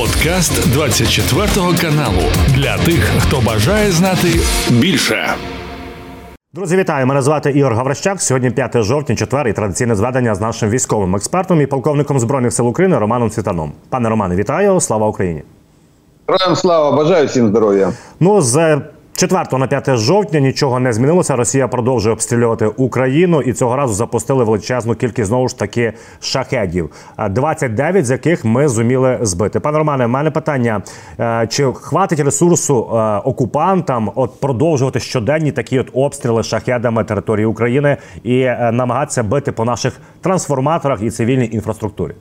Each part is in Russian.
Подкаст 24 каналу для тих, хто бажає знати більше. Друзі, вітаю! Мене звати Ігор Гаврищак. Сьогодні 5 жовтня, четвер і традиційне зведення з нашим військовим експертом і полковником збройних сил України Романом Цвітаном. Пане Романе, вітаю! Слава Україні! Героям слава, бажаю всім здоров'я. Ну з 4 на 5 жовтня нічого не змінилося. Росія продовжує обстрілювати Україну і цього разу запустили величезну кількість знову ж таки шахедів. 29 з яких ми зуміли збити. Пане Романе, в мене питання: е, чи хватить ресурсу е, окупантам от продовжувати щоденні такі от обстріли шахедами території України і е, намагатися бити по наших трансформаторах і цивільній інфраструктурі?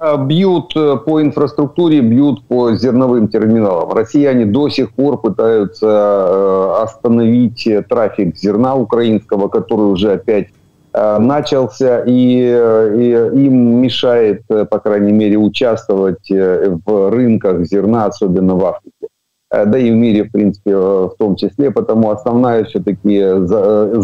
Э, бьют э, по инфраструктуре, бьют по зерновым терминалам. Россияне до сих пор пытаются э, остановить трафик зерна украинского, который уже опять начался, и, и им мешает, по крайней мере, участвовать в рынках зерна, особенно в Африке. Да и в мире, в принципе, в том числе. Потому основная все-таки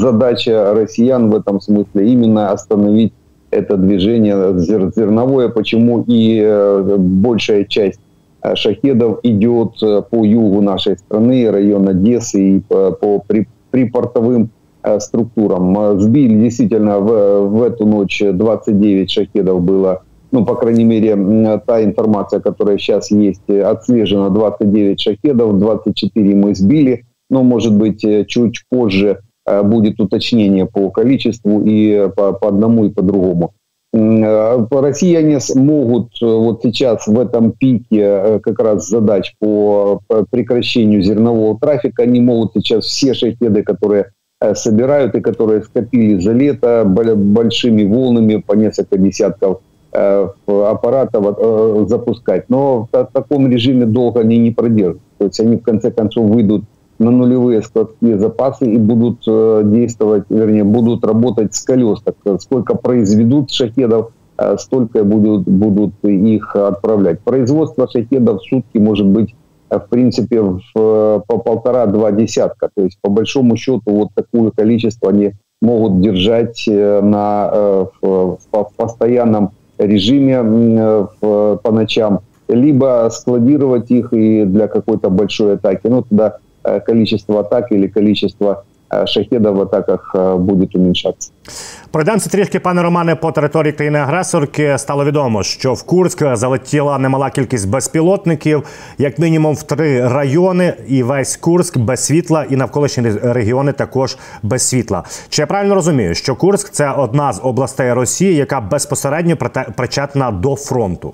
задача россиян в этом смысле именно остановить это движение зерновое, почему и э, большая часть э, шахедов идет э, по югу нашей страны, район Одессы и по, по при, припортовым структурам. Сбили действительно в, в эту ночь 29 шахедов было, ну, по крайней мере, та информация, которая сейчас есть, отслежена 29 шахедов, 24 мы сбили, но, может быть, чуть позже будет уточнение по количеству и по, по одному и по другому. Э, россияне могут э, вот сейчас в этом пике как раз задач по прекращению зернового трафика, они могут сейчас все шахеды, которые собирают и которые скопили за лето большими волнами по несколько десятков аппаратов запускать. Но в таком режиме долго они не продержат. То есть они в конце концов выйдут на нулевые складские запасы и будут э, действовать, вернее, будут работать с колес. Так, сколько произведут шахедов, э, столько будут, будут их отправлять. Производство шахедов в сутки может быть э, в принципе, в, по полтора-два десятка. То есть, по большому счету, вот такое количество они могут держать на, в, в постоянном режиме в, по ночам, либо складировать их и для какой-то большой атаки. Ну, тогда Э, количество атак или количество э, шахедів в атаках э, буде уменьшатися. Пройдемося трішки, пане Романе, по території країни-агресорки. Стало відомо, що в Курськ залетіла немала кількість безпілотників, як мінімум в три райони, і весь Курськ без світла, і навколишні регіони також без світла. Чи я правильно розумію, що Курськ це одна з областей Росії, яка безпосередньо причетна до фронту?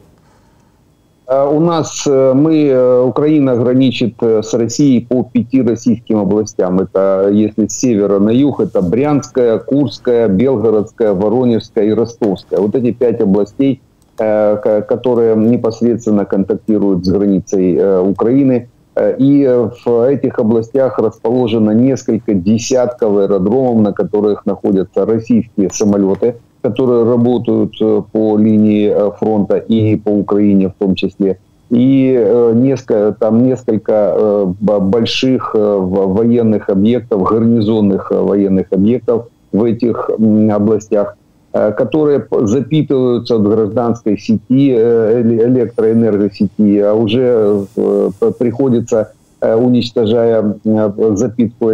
Э, у нас э, мы, э, Украина граничит с Россией по пяти российским областям. Это, если с севера на юг, это Брянская, Курская, Белгородская, Воронежская и Ростовская. Вот эти пять областей, которые непосредственно контактируют с границей Украины. И в этих областях расположено несколько десятков аэродромов, на которых находятся российские самолеты – которые работают э, по линии э, фронта и по Украине в том числе. И э, несколько, там несколько больших военных объектов, гарнизонных военных объектов в этих областях, которые запитываются от гражданской сети, электроэнергосети, а уже приходится уничтожая запитку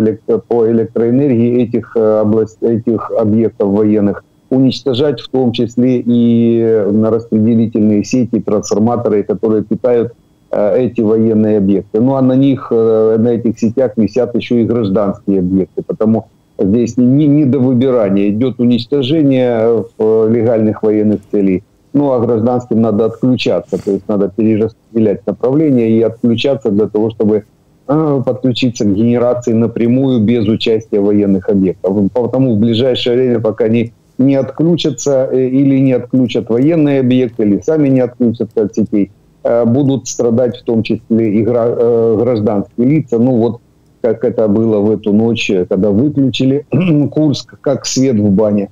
по электроэнергии этих, область, этих объектов военных, уничтожать в том числе и на распределительные сети, трансформаторы, которые питают э, эти военные объекты. Ну а на них, э, на этих сетях висят еще и гражданские объекты, потому здесь не, не до выбирания, идет уничтожение в легальных военных целей. Ну а гражданским надо отключаться, то есть надо перераспределять направление и отключаться для того, чтобы э, подключиться к генерации напрямую без участия военных объектов. Потому в ближайшее время, пока не не отключатся э, или не отключат военные объекты, или сами не отключатся от сетей, э, будут страдать в том числе и э, гражданские лица. Ну вот как это было в эту ночь, когда выключили Курск, как свет в бане.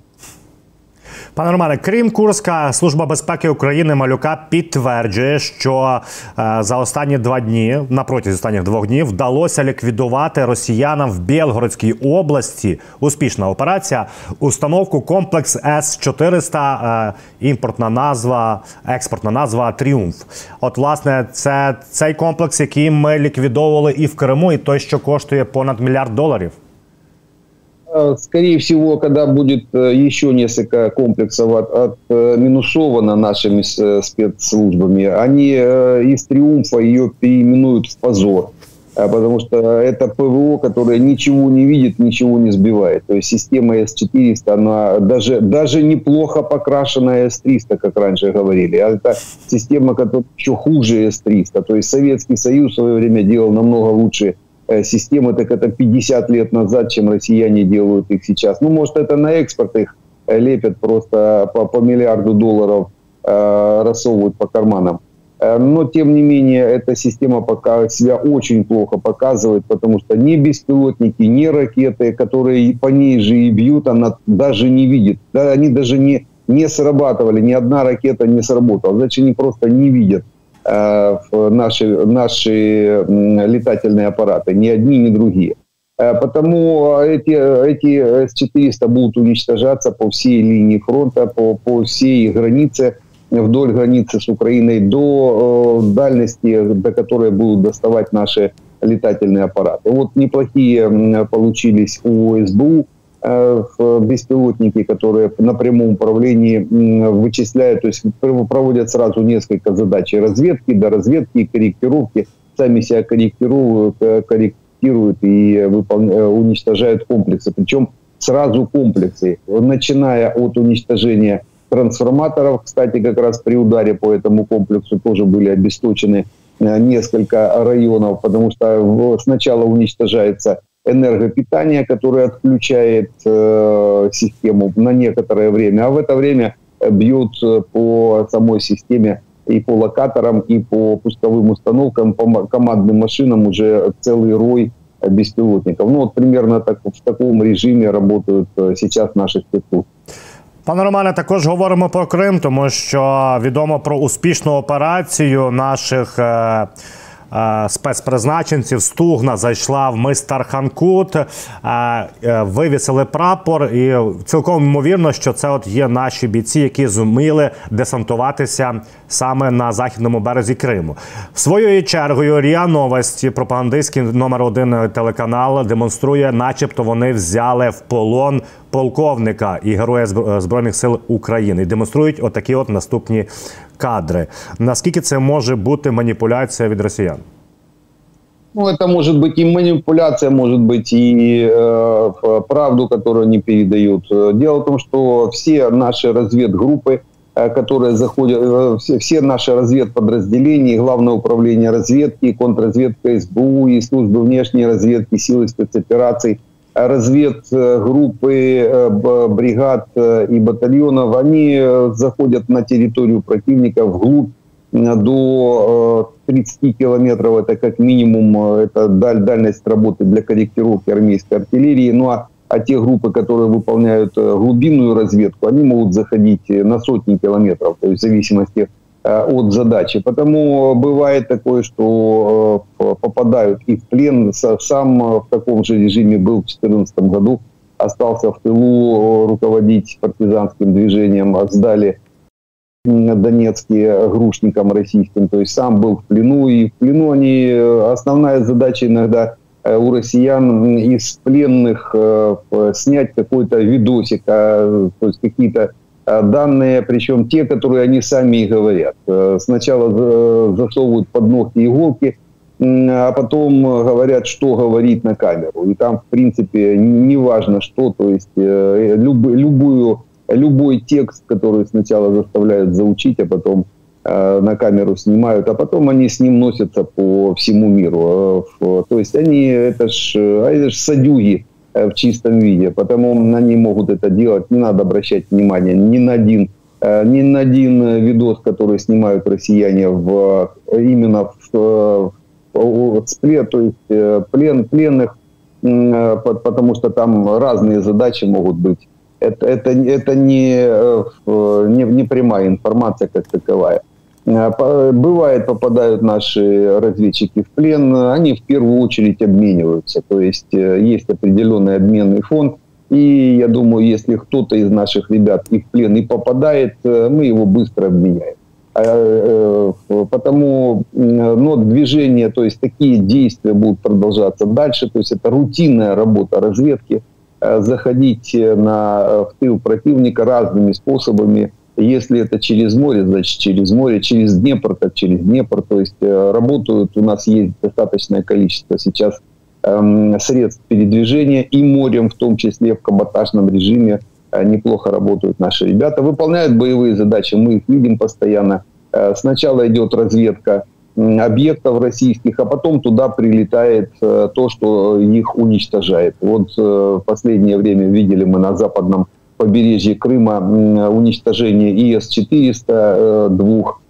Пане Романе, крім Курська, служба безпеки України малюка підтверджує, що е, за останні два дні, на протязі останніх двох днів, вдалося ліквідувати росіянам в Білгородській області. Успішна операція. Установку комплекс С 400 е, імпортна назва, експортна назва Тріумф. От, власне, це цей комплекс, який ми ліквідовували і в Криму, і той, що коштує понад мільярд доларів. Э, скорее всего, когда будет э, еще несколько комплексов от, отминусовано нашими э, спецслужбами, они из «Триумфа» ее переименуют в «Позор». Потому что это ПВО, которое ничего не видит, ничего не сбивает. То есть система С-400, она даже, даже неплохо покрашенная С-300, как раньше говорили. А это система, которая еще хуже С-300. То есть Советский Союз в свое время делал намного лучше Э, системы, так это 50 лет назад, чем россияне делают их сейчас. Ну, может, это на экспорт их э, лепят просто по, по миллиарду долларов, э, рассовывают по карманам. Э, но, тем не менее, эта система пока себя очень плохо показывает, потому что ни беспилотники, ни ракеты, которые по ней же и бьют, она даже не видит. Да, они даже не, не срабатывали, ни одна ракета не сработала. Значит, они просто не видят. Э, наши, наши летательные аппараты, ни одни, ни другие. Э, потому эти, эти С-400 будут уничтожаться по всей линии фронта, по, по всей границе, вдоль границы с Украиной до э, дальности, до которой будут доставать наши летательные аппараты. Вот неплохие получились у СБУ Э, беспилотники, которые на прямом управлении вычисляют, то есть проводят сразу несколько задач. Разведки, до разведки, корректировки, сами себя корректируют, э, корректируют и э, уничтожают комплексы. Причем сразу комплексы, начиная от уничтожения трансформаторов, кстати, как раз при ударе по этому комплексу тоже были обесточены несколько районов, потому что сначала уничтожается энергопитания, которое отключает э, систему на некоторое время, а в это время бьют э, по самой системе и по локаторам, и по пусковым установкам, по командным машинам уже целый рой беспилотников. Ну вот примерно так, в таком режимі работают э, сейчас наші спецслужби. Пане Романе, також говоримо про Крим, тому що відомо про успішну операцію наших. Е Е, спецпризначенців Стугна зайшла в мистер Ханкут, е, вивісили прапор, і цілком ймовірно, що це от є наші бійці, які зуміли десантуватися саме на західному березі Криму. Своєю чергою Ріа Новості, пропагандистський номер один телеканал, демонструє, начебто, вони взяли в полон полковника і героя збройних сил України і демонструють отакі от наступні кадри. Наскільки це може бути маніпуляція від росіян? Ну, это может быть и манипуляция, может быть и э, правду, которую они передают. Дело в том, что все наши разведгруппы, э, которые заходят, э, все, все наши разведподразделения, Главное управление разведки, контрразведка СБУ и службы внешней разведки, силы спецопераций – разведгруппы, э, бригад э, и батальонов, они э, заходят на территорию противника вглубь до 30 километров, это как минимум это даль, дальность работы для корректировки армейской артиллерии. Ну а, а те группы, которые выполняют глубинную разведку, они могут заходить на сотни километров, то есть в зависимости Э, от задачи. Потому бывает такое, что э, попадают и в плен. Сам в таком же режиме был в 2014 году. Остался в тылу руководить партизанским движением. Сдали Донецкие грушникам российским. То есть сам был в плену. И в плену они... Э, основная задача иногда у россиян из пленных снять какой-то видосик, а, то есть какие-то Э, данные, причем те, которые они сами и говорят. Э, сначала э, засовывают под ногти иголки, а потом говорят, что говорить на камеру. И там, в принципе, не важно что, то есть люб, любую, любой текст, который сначала заставляют заучить, а потом на камеру снимают, а потом они с ним носятся по всему миру. То есть они, это ж, а это ж садюги, Э, в чистом виде, потому они могут это делать. Не надо обращать внимание ни на один, э, ни на один видос, который снимают россияне в, именно в, в спле, то есть э, плен, пленных, потому что там разные задачи могут быть. Это, это, это не, не, не прямая информация как таковая. Бывает, попадают наши разведчики в плен, они в первую очередь обмениваются. То есть есть определенный обменный фонд. И я думаю, если кто-то из наших ребят и в плен и попадает, мы его быстро обменяем. Э, э, потому но движение, то есть такие действия будут продолжаться дальше. То есть это рутинная работа разведки. Э, заходить на, в тыл противника разными способами. Если это через море, значит через море, через Днепр, так через Днепр. То есть работают, у нас есть достаточное количество сейчас эм, средств передвижения и морем, в том числе в каботажном режиме Э, неплохо работают наши ребята, выполняют боевые задачи, мы их видим постоянно. Э, сначала идет разведка объектов российских, а потом туда прилетает э, то, что их уничтожает. Вот в последнее время видели мы на западном побережье Крыма уничтожение ИС-400 двух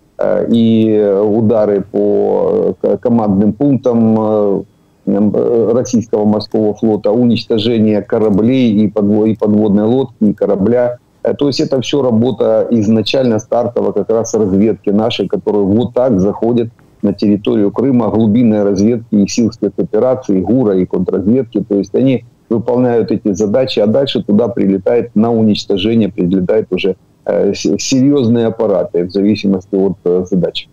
и удары по командным пунктам Э, российского морского флота, уничтожение кораблей и, подвод, и подводной лодки, и корабля. Э, то есть это все работа изначально стартовая как раз разведки нашей, которые вот так заходят на территорию Крыма, глубинной разведки и сил спецопераций, ГУРа и контрразведки. То есть они выполняют эти задачи, а дальше туда прилетает на уничтожение, прилетают уже э, серьезные аппараты в зависимости от э, задачи.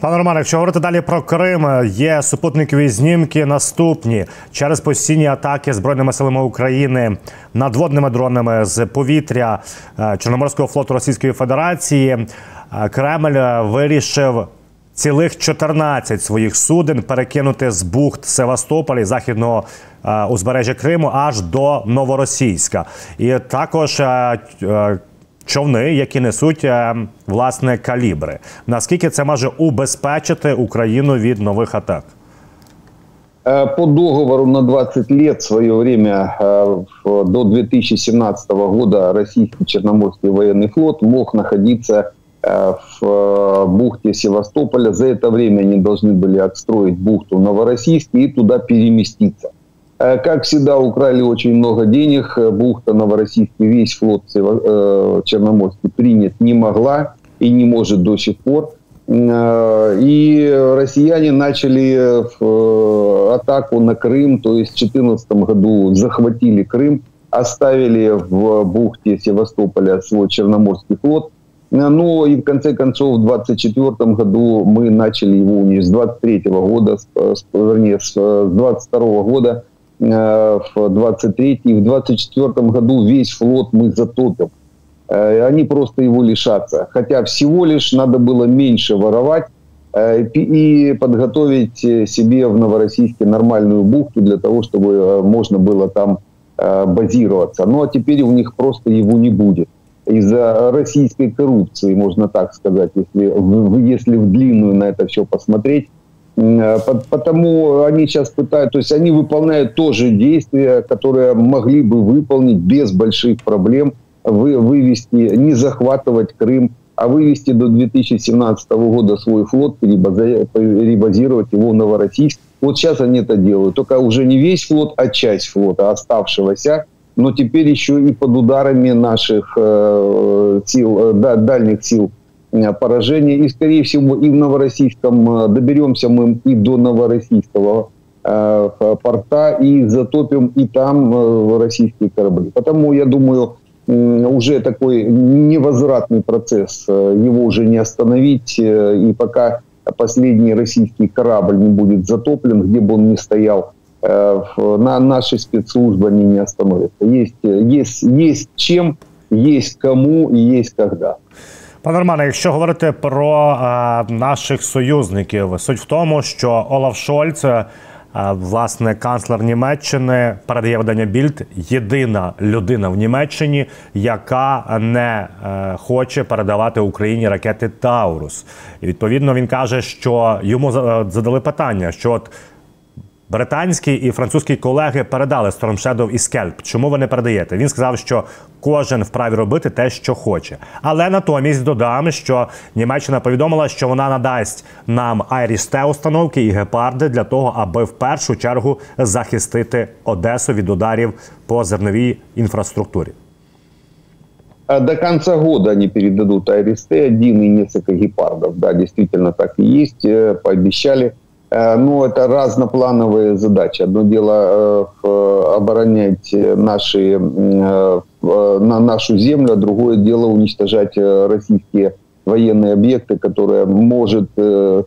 Пане Романе, якщо говорити далі про Крим, є супутникові знімки наступні через постійні атаки збройними силами України надводними дронами з повітря е, Чорноморського флоту Російської Федерації. Е, Кремль вирішив цілих 14 своїх суден перекинути з бухт Севастополя західного е, узбережжя Криму аж до Новоросійська, і також човни, які несуть е, власне калібри. Наскільки це може убезпечити Україну від нових атак? Е, по договору на 20 лет в свое время, е, до 2017 года, российский Черноморский военный флот мог находиться в бухте Севастополя. За это время они должны были отстроить бухту Новороссийск и туда переместиться. Э, как всегда, украли очень много денег. Э, бухта Новороссийский, весь флот э, Черноморский принят не могла и не может до сих пор. И россияне начали атаку на Крым, то есть в 2014 году захватили Крым, оставили в бухте Севастополя свой Черноморский флот. Ну и в конце концов в 2024 году мы начали его. С 23 года, вернее, с 22 года Э, в 23 и в 24 году весь флот мы затопим. Э, они просто его лишатся. Хотя всего лишь надо было меньше воровать э, и подготовить себе в Новороссийске нормальную бухту для того, чтобы можно было там базироваться. Ну а теперь у них просто его не будет. Из-за российской коррупции, можно так сказать, если, если в длинную на это все посмотреть, Э, потому они сейчас пытают, то есть они выполняют тоже действия, которые могли бы выполнить без больших проблем, вы, вывести, не захватывать Крым, а вывести до 2017 года свой флот, перебазировать его в Новороссийск. Вот сейчас они это делают. Только уже не весь флот, а часть флота оставшегося. Но теперь еще и под ударами наших э, сил, э, дальних сил Э, поражение. И, скорее всего, и в Новороссийском доберемся мы и до Новороссийского порта и затопим и там российские корабли. Потому, я думаю, уже такой невозвратный процесс, его уже не остановить. И пока последний российский корабль не будет затоплен, где бы он ни стоял, на наши спецслужбы они не остановятся. Есть, есть, есть чем, есть кому и есть когда. Пане Романе, якщо говорити про а, наших союзників, суть в тому, що Олаф Шольц, а, власне, канцлер Німеччини, передає видання Більд єдина людина в Німеччині, яка не а, хоче передавати Україні ракети Таурус. І відповідно він каже, що йому задали питання, що от Британські і французькі колеги передали Storm Shadow і Скельп. Чому ви не передаєте? Він сказав, що кожен вправі робити те, що хоче. Але натомість додам, що Німеччина повідомила, що вона надасть нам Айріс-Т установки і гепарди для того, аби в першу чергу захистити Одесу від ударів по зерновій інфраструктурі. До конца года они передадут АРСТ один и несколько гепардов. Да, действительно так и есть, э, пообещали. Э, но это разноплановые задачи. Одно дело э, оборонять наши, на нашу землю, а другое дело уничтожать российские военные объекты, которые может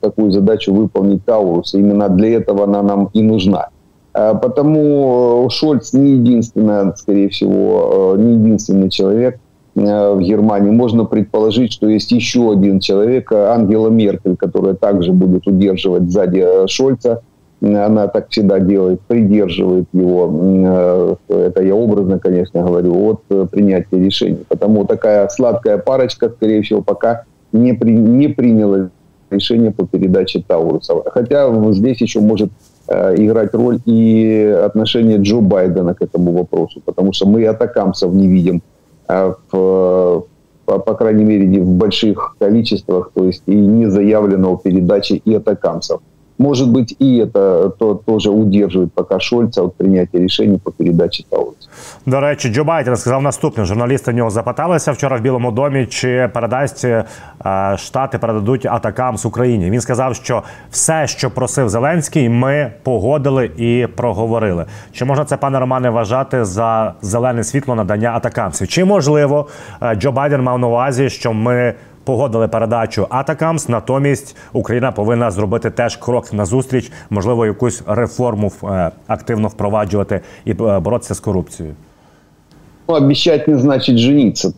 такую задачу выполнить Таурус. Именно для этого она нам и нужна. Потому Шольц не единственный, скорее всего, не единственный человек, Э, в Германии, можно предположить, что есть еще один человек, Ангела Меркель, которая также будет удерживать сзади э, Шольца. Она так всегда делает, придерживает его, э, это я образно, конечно, говорю, от принятия решений. Потому такая сладкая парочка, скорее всего, пока не, при, не приняла решение по передаче Тауруса. Хотя здесь еще может играть роль и отношение Джо Байдена к этому вопросу, потому что мы атакамцев не видим в, по, по крайней мере, не в больших количествах, то есть и не заявлено о передаче и атакамцев. Может быть, и это то, тоже удерживает пока Шольца от прийняття рішень по передачі Таурус. До речі, Джо Байден сказав наступне. Журналісти нього запиталися вчора в Білому домі, чи передасть е, штати передадуть атакам з Україні. Він сказав, що все, що просив Зеленський, ми погодили і проговорили. Чи можна це, пане Романе, вважати за зелене світло надання атакамців? Чи можливо е, Джо Байден мав на увазі, що ми погодили передачу Атакамс. Натомість Україна повинна зробити теж крок назустріч, можливо, якусь реформу е, активно впроваджувати і е, боротися з корупцією. Ну, обещать не значит жениться.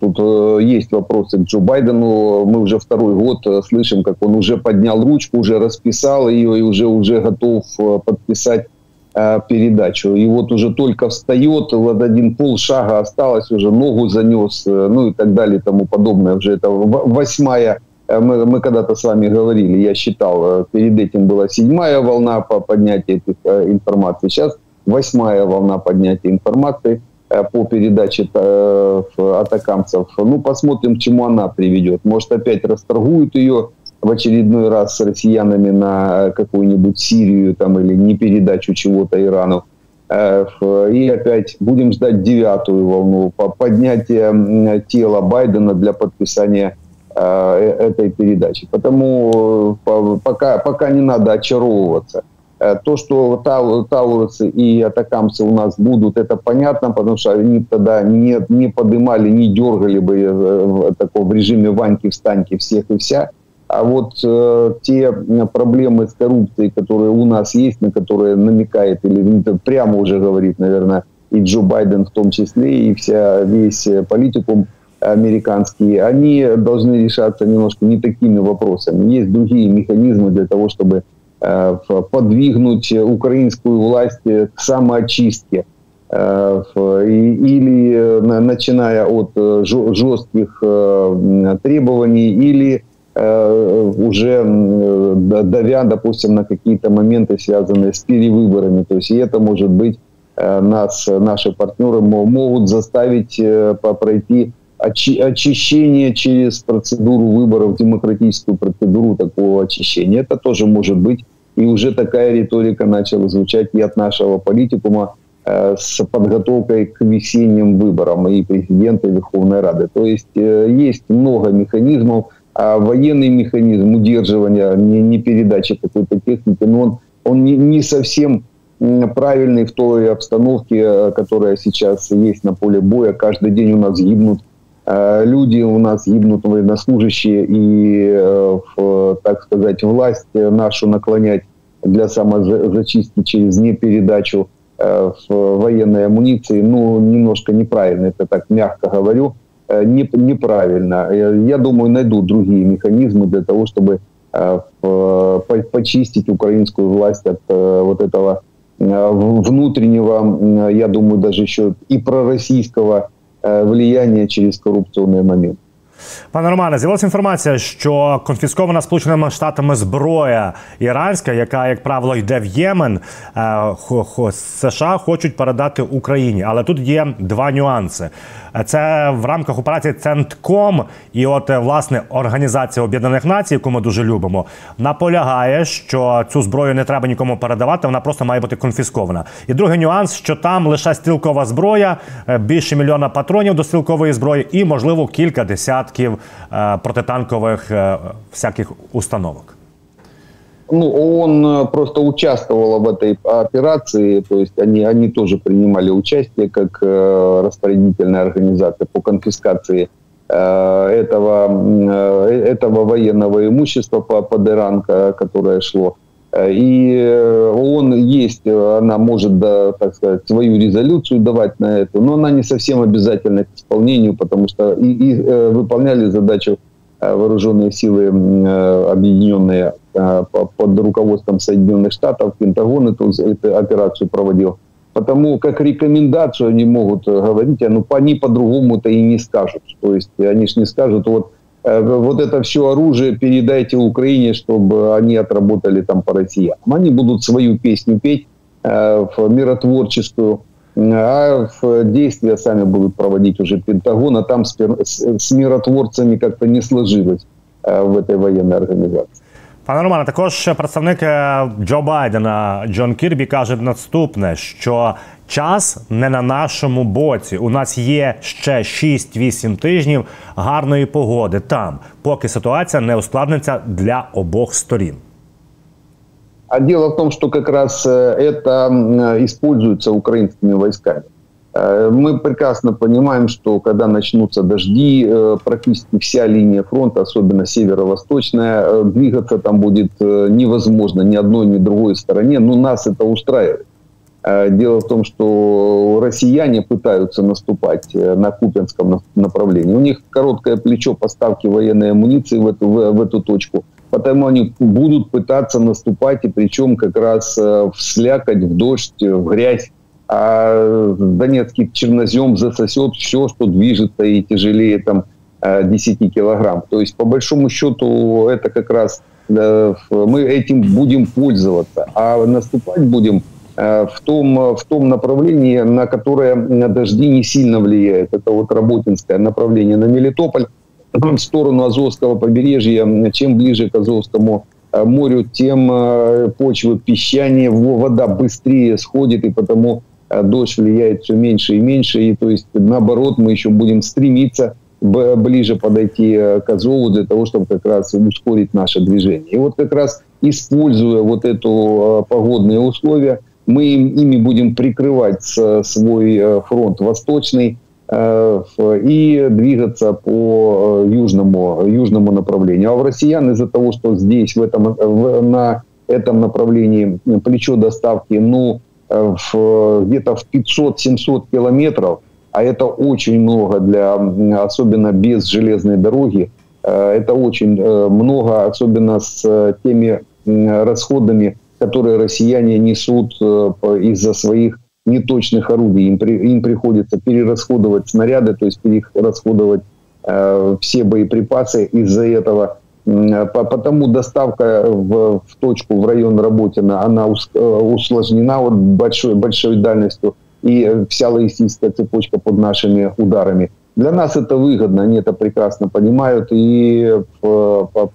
Тут э, есть вопросы к Джо Байдену. Мы уже второй год э, слышим, как он уже поднял ручку, уже расписал ее и уже, уже готов э, подписать Э, передачу. И вот уже только встает, вот один пол шага осталось, уже ногу занес, э, ну и так далее и тому подобное. Уже это восьмая, э, мы, мы когда-то с вами говорили, я считал, перед этим была седьмая волна по поднятию этих информации. Сейчас восьмая волна поднятия информации по передаче атакамцев. Ну, посмотрим, к чему она приведет. Может, опять расторгуют ее, в очередной раз с россиянами на какую-нибудь Сирию там, или не передачу чего-то Ирану. Э, и опять будем ждать девятую волну, поднятия тела Байдена для подписания э, э, этой передачи. Потому пока, пока не надо очаровываться. То, что таурусы и атакамцы у нас будут, это понятно, потому что они тогда не, не подымали, не дергали бы в, таком, в режиме Ваньки-встаньки всех и вся. А вот э, те проблемы с коррупцией, которые у нас есть, на которые намекает или прямо уже говорит, наверное, и Джо Байден в том числе, и вся весь политикум американский, они должны решаться немножко не такими вопросами. Есть другие механизмы для того, чтобы э, подвигнуть украинскую власть к самоочистке э, или э, начиная от э, жестких э, требований или Э, уже давя, допустим, на какие-то моменты, связанные с перевыборами. То есть и это может быть э, нас, наши партнеры могут заставить э, пройти очищение через процедуру выборов, демократическую процедуру такого очищения. Это тоже может быть. И уже такая риторика начала звучать и от нашего политикума с подготовкой к весенним выборам и президента, и Верховной Рады. То есть есть много механизмов, а военный механизм удерживания, не, не передачи какой-то техники, но он, он не, не совсем правильный в той обстановке, э, которая сейчас есть на поле боя. Каждый день у нас гибнут э, люди, у нас гибнут военнослужащие, и, э, так сказать, власть нашу наклонять для самозачистки через непередачу военной амуниции, ну, немножко неправильно, это так мягко говорю. Э, не, неправильно. Э, я думаю, найдут другие механизмы для того, чтобы э, почистить украинскую власть от вот этого внутреннего, я думаю, даже еще и пророссийского влияния через коррупционные моменты. Пане Романе, з'явилася інформація, що конфіскована Сполученими Штатами зброя іранська, яка, як правило, йде в Ємен, США хочуть передати Україні. Але тут є два нюанси. Це в рамках операції Центком, і от власне організація Об'єднаних Націй, яку ми дуже любимо, наполягає, що цю зброю не треба нікому передавати, вона просто має бути конфіскована. І другий нюанс, що там лише стрілкова зброя, більше мільйона патронів до стрілкової зброї, і можливо кілька десятків протитанкових всяких установок ну, он э, просто участвовал в этой операции, то есть они, они тоже принимали участие как э, распорядительная организация по конфискации э, этого, э, этого военного имущества по, по Деран, которое шло. И он есть, она может, да, так сказать, свою резолюцию давать на это, но она не совсем обязательна к исполнению, потому что и, и выполняли задачу вооруженные силы объединенные Э, под руководством Соединенных Штатов, Пентагон эту, эту операцию проводил. Потому как рекомендацию они могут э, говорить, а ну они по-другому-то и не скажут. То есть они же не скажут, вот, э, вот это все оружие передайте Украине, чтобы они отработали там по России. Они будут свою песню петь в миротворческую, а действия сами будут проводить уже Пентагон, а там с, с миротворцами как-то не сложилось в этой военной организации. Пане Романе, також представник е, Джо Байдена Джон Кірбі каже наступне: що час не на нашому боці. У нас є ще 6-8 тижнів гарної погоди там, поки ситуація не ускладниться для обох сторін. А дело в том, что как раз это используется украинскими войсками. Э, мы прекрасно понимаем, что когда начнутся дожди, э, практически вся линия фронта, особенно северо-восточная, э, двигаться там будет невозможно ни одной, ни другой стороне. Но нас это устраивает. Дело в том, что россияне пытаются наступать на Купинском направлении. У них короткое плечо поставки военной амуниции в эту, в, в эту точку. Потому они будут пытаться наступать, и причем как раз в слякоть, в дождь, в грязь а донецкий чернозем засосет все, что движется и тяжелее там 10 э, килограмм. То есть, по большому счету, это как раз мы этим будем пользоваться, а наступать будем э, в том, в том направлении, на которое дожди не сильно влияют. Это вот Работинское направление на Мелитополь, в сторону Азовского побережья. Чем ближе к Азовскому э, морю, тем почвы песчание, вода быстрее сходит, и потому Э, дождь влияет все меньше и меньше, и то есть наоборот мы еще будем стремиться ближе подойти э, к Азову для того, чтобы как раз ускорить наше движение. И вот как раз используя вот эту э, погодные условия, мы ими будем прикрывать свой фронт восточный и двигаться по южному, южному направлению. А в россиян из-за того, что здесь в этом, в, на этом направлении плечо доставки, ну, в, где-то в 500-700 километров, а это очень много для, особенно без железной дороги, э, это очень э, много, особенно с э, теми расходами, которые россияне несут из-за своих неточных орудий. Им, при, им приходится перерасходовать снаряды, то есть перерасходовать э, все боеприпасы. Из-за этого Потому доставка в, в точку, в район Работина, она э, усложнена вот большой, большой дальностью. И вся логистическая цепочка под нашими ударами. Для нас это выгодно, они это прекрасно понимают. И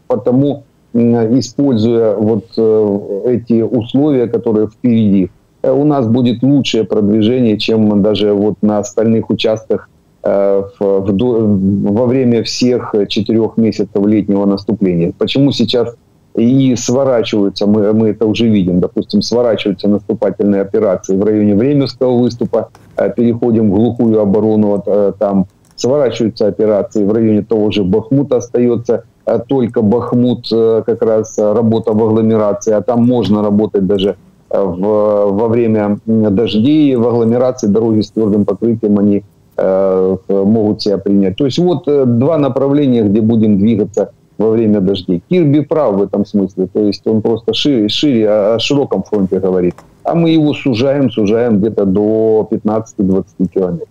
потому, используя вот э, эти условия, которые впереди, э, у нас будет лучшее продвижение, чем даже вот на остальных участках Э, в, в, во время всех четырех месяцев летнего наступления. Почему сейчас и сворачиваются, мы, мы это уже видим, допустим, сворачиваются наступательные операции в районе Временского выступа, э, переходим в глухую оборону, э, там сворачиваются операции в районе того же Бахмута, остается только Бахмут, как раз работа в агломерации, а там можно работать даже в, во время дождей, в агломерации дороги с твердым покрытием, они Э, могут себя принять. То есть вот э, два направления, где будем двигаться во время дождей. Кирби прав в этом смысле, то есть он просто шире, шире о широком фронте говорит. А мы его сужаем, сужаем где-то до 15-20 километров.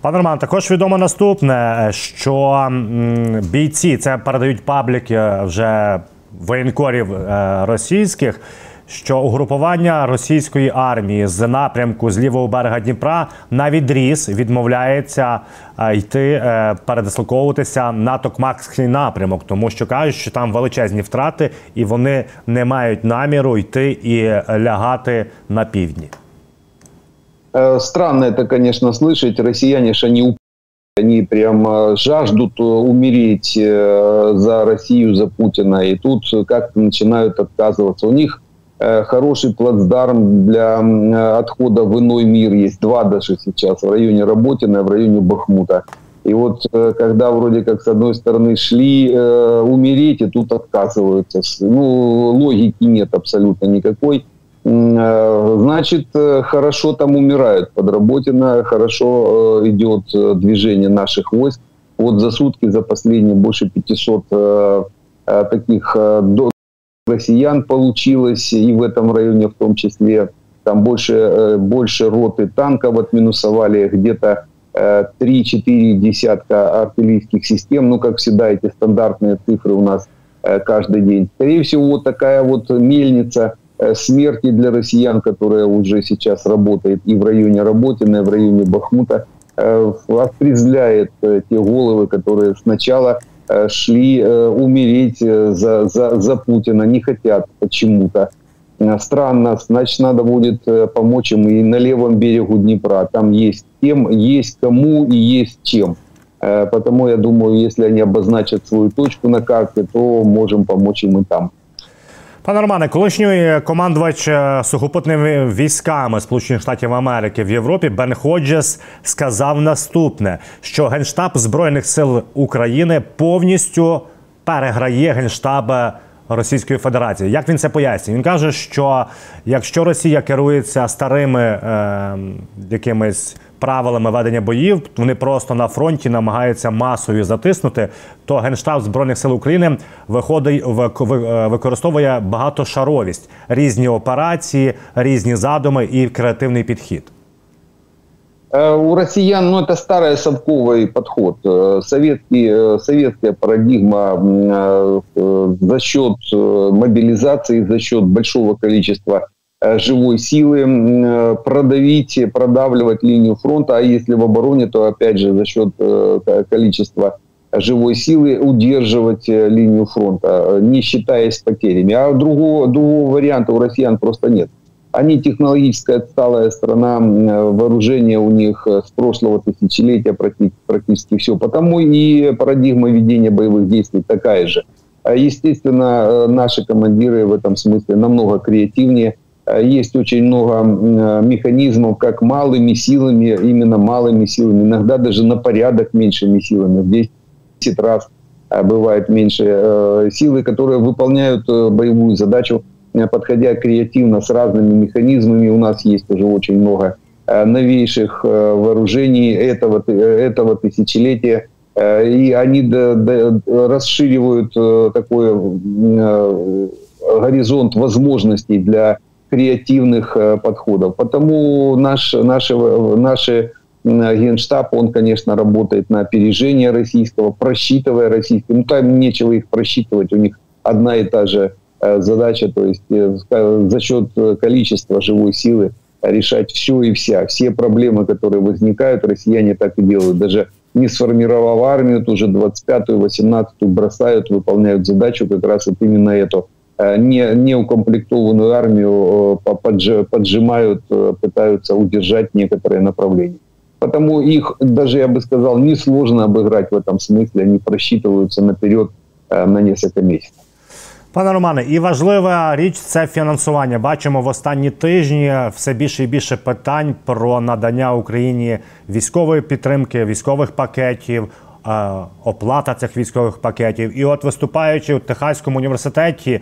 Пане Роман, також відомо наступне, що бійці це передають пабліки вже воєнкорів російських що угрупування російської армії з напрямку з лівого берега Дніпра на відріз відмовляється е, йти е, передислоковуватися на Токмакський напрямок, тому що кажуть, що там величезні втрати, і вони не мають наміру йти і лягати на півдні. Э, странно это, конечно, слышать. Россияне же они они прям жаждут э, умереть э, за Россию, за Путина. И тут как-то начинают отказываться. У них хороший плацдарм для отхода в иной мир. Есть два даже сейчас в районе Работина в районе Бахмута. И вот когда вроде как с одной стороны шли э, умереть, и тут отказываются. Ну, логики нет абсолютно никакой. Э, значит, э, хорошо там умирают под Работино, хорошо э, идет движение наших войск. Вот за сутки, за последние больше 500 таких россиян получилось, и в этом районе в том числе. Там больше, больше роты танков отминусовали, где-то 3-4 десятка артиллерийских систем. Ну, как всегда, эти стандартные цифры у нас каждый день. Скорее всего, вот такая вот мельница – Э, смерти для россиян, которая уже сейчас работает и в районе Работина, и в районе Бахмута, э, определяет э, те головы, которые сначала шли умереть за, за, за Путина, не хотят почему-то. Странно, значит, надо будет помочь им и на левом берегу Днепра. Там есть тем, есть кому и есть чем. Потому я думаю, если они обозначат свою точку на карте, то можем помочь им и там. Пане Романе, колишній командувач е, сухопутними військами Сполучених Штатів Америки в Європі Бен Ходжес сказав наступне: що генштаб збройних сил України повністю переграє генштаб Російської Федерації. Як він це пояснює? Він каже, що якщо Росія керується старими е, якимись правилами ведення боїв, вони просто на фронті намагаються масою затиснути, то генштаб збройних сил України виходить е, використовує багатошаровість, різні операції, різні задуми і креативний підхід. Э, у россиян, ну, это старый совковый подход. Э, советский, э, советская парадигма за счет мобилизации, за счет большого количества живой силы продавить, продавливать линию фронта, а если в обороне, то опять же за счет количества живой силы удерживать линию фронта, не считаясь потерями. А другого, другого варианта у россиян просто нет. Они технологически отсталая страна, вооружение у них с прошлого тысячелетия практически все. Потому и парадигма ведения боевых действий такая же. А, естественно, э, наши командиры в этом смысле намного креативнее. А, есть очень много механизмов, как малыми силами, именно малыми силами, иногда даже на порядок меньшими силами, в 10 раз а, бывает меньше э, силы, которые выполняют э, боевую задачу Э, подходя креативно с разными механизмами. У нас есть уже очень много э, новейших э, вооружений этого, этого тысячелетия. И они расширивают такой горизонт возможностей для креативных подходов. Потому наш, наши, наши Генштаб, он, конечно, работает на опережение российского, просчитывая российское. Ну, там нечего их просчитывать, у них одна и та же Э, задача, то есть э, за счет э, количества живой силы решать все и вся. Все проблемы, которые возникают, россияне так и делают. Даже не сформировав армию, тоже 25-ю, 18-ю бросают, выполняют задачу как раз вот именно эту. Не, неукомплектованную армию поджимают, пытаются удержать некоторые направления. Потому их, даже я бы сказал, несложно обыграть в этом смысле. Они просчитываются наперед на несколько месяцев. Пане Романе, і важлива річ це фінансування. Бачимо в останні тижні все більше і більше питань про надання Україні військової підтримки, військових пакетів, е, оплата цих військових пакетів. І, от, виступаючи у Техаському університеті,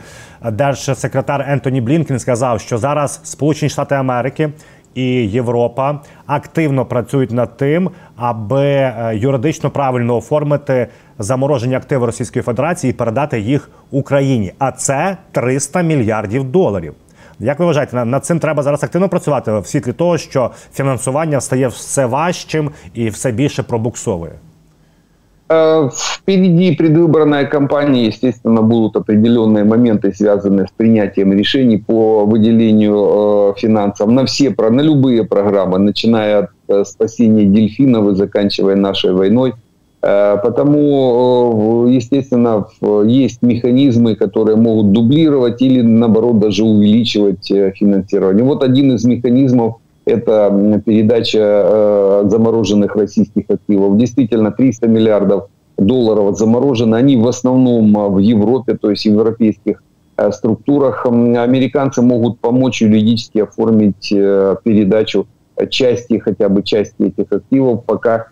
держсекретар Ентоні Блінкен сказав, що зараз Сполучені Штати Америки і Європа активно працюють над тим, аби е, юридично правильно оформити заморожені активи Російської Федерації і передати їх Україні. А це 300 мільярдів доларів. Як ви вважаєте, над цим треба зараз активно працювати в світлі того, що фінансування стає все важчим і все більше пробуксовує? Э, впереди предвыборная кампания, естественно, будут определенные моменты, связанные с принятием решений по выделению э, финансов на все, на любые программы, начиная от э, спасения дельфинов и заканчивая нашей войной. Потому, естественно, есть механизмы, которые могут дублировать или, наоборот, даже увеличивать финансирование. Вот один из механизмов – это передача замороженных российских активов. Действительно, 300 миллиардов долларов заморожены. Они в основном в Европе, то есть в европейских структурах. Американцы могут помочь юридически оформить передачу части, хотя бы части этих активов, пока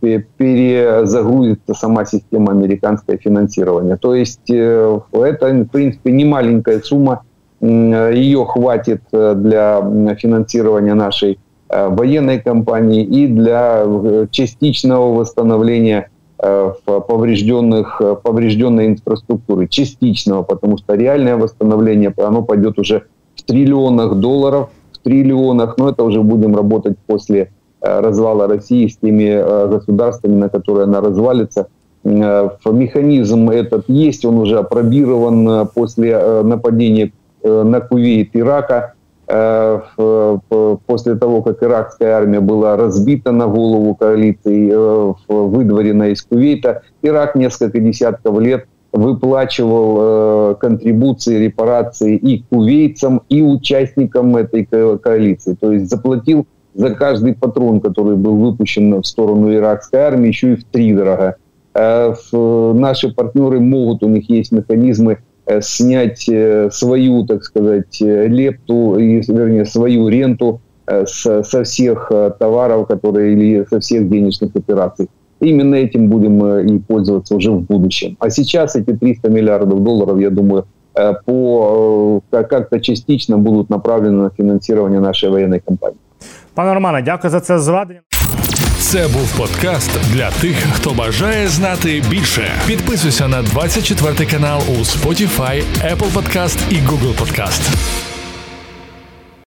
перезагрузится сама система американское финансирование. То есть это, в принципе, не маленькая сумма. Ее хватит для финансирования нашей военной кампании и для частичного восстановления поврежденных, поврежденной инфраструктуры, частичного, потому что реальное восстановление, оно пойдет уже в триллионах долларов, в триллионах, но это уже будем работать после развала России с теми государствами, на которые она развалится. Механизм этот есть, он уже опробирован после нападения на Кувейт Ирака. Э, после того, как иракская армия была разбита на голову коалиции, э, выдворена из Кувейта, Ирак несколько десятков лет выплачивал э, контрибуции, репарации и кувейцам, и участникам этой коалиции. То есть заплатил за каждый патрон, который был выпущен в сторону иракской армии, еще и в три дорого. Наши партнеры могут, у них есть механизмы Э, снять э, свою, так сказать, э, лепту, вернее, свою ренту со всех товаров, которые или со всех денежных операций. Именно этим будем и пользоваться уже в будущем. А сейчас эти 300 миллиардов долларов, я думаю, по как-то частично будут направлены на финансирование нашей военной кампании. Пане Романе, дякую за це зведення. Це був подкаст для тих, хто бажає знати більше. Підписуйся на 24 канал у Spotify, Apple Podcast і Google Podcast.